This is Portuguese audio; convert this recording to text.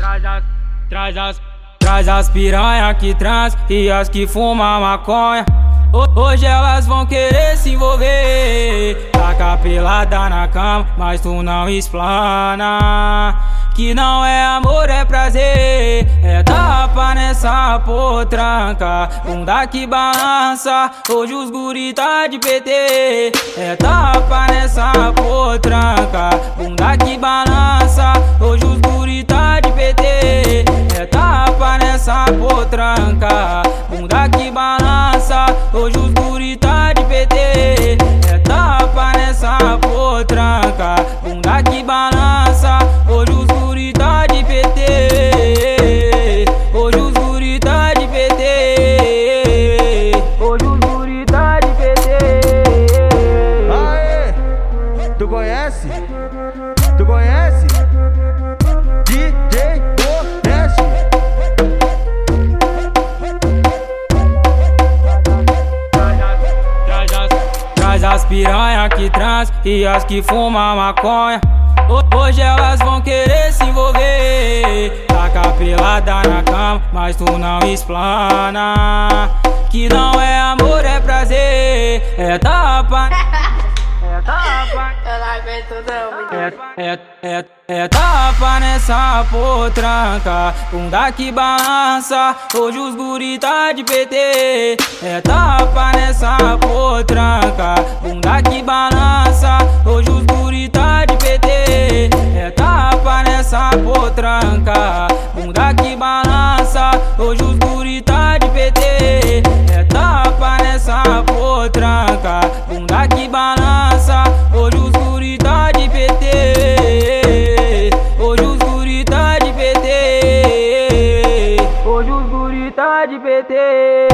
Traz as, traz as, traz as piranha que trans e as que fuma maconha. Hoje elas vão querer se envolver. Taca pelada na cama, mas tu não explana. Que não é amor, é prazer. É tapa nessa potranca. Bunda que balança. Hoje os guri tá de PT. É tapa nessa potranca. Nessa potranca. Bunda que balança. Hoje os guri tá de PT. É tapa nessa potranca. Bunda que balança. Hoje os guri tá de PT. Hoje os guri tá de PT. Hoje os guri tá de PT. Aê! Tu conhece? Tu conhece? As piranha que trans e as que fuma maconha. Ho- Hoje elas vão querer se envolver. Taca pelada na cama, mas tu não explana. Que não é amor, é prazer. É tapa. É tapa. Eu não aguento não, menino. É, é, é, é tapa nessa potranca, bunda que balança. Hoje os guri tá de PT. É tapa nessa potranca, bunda que balança. Hoje os guri tá de PT. É tapa nessa potranca, bunda que balança. Hoje os day.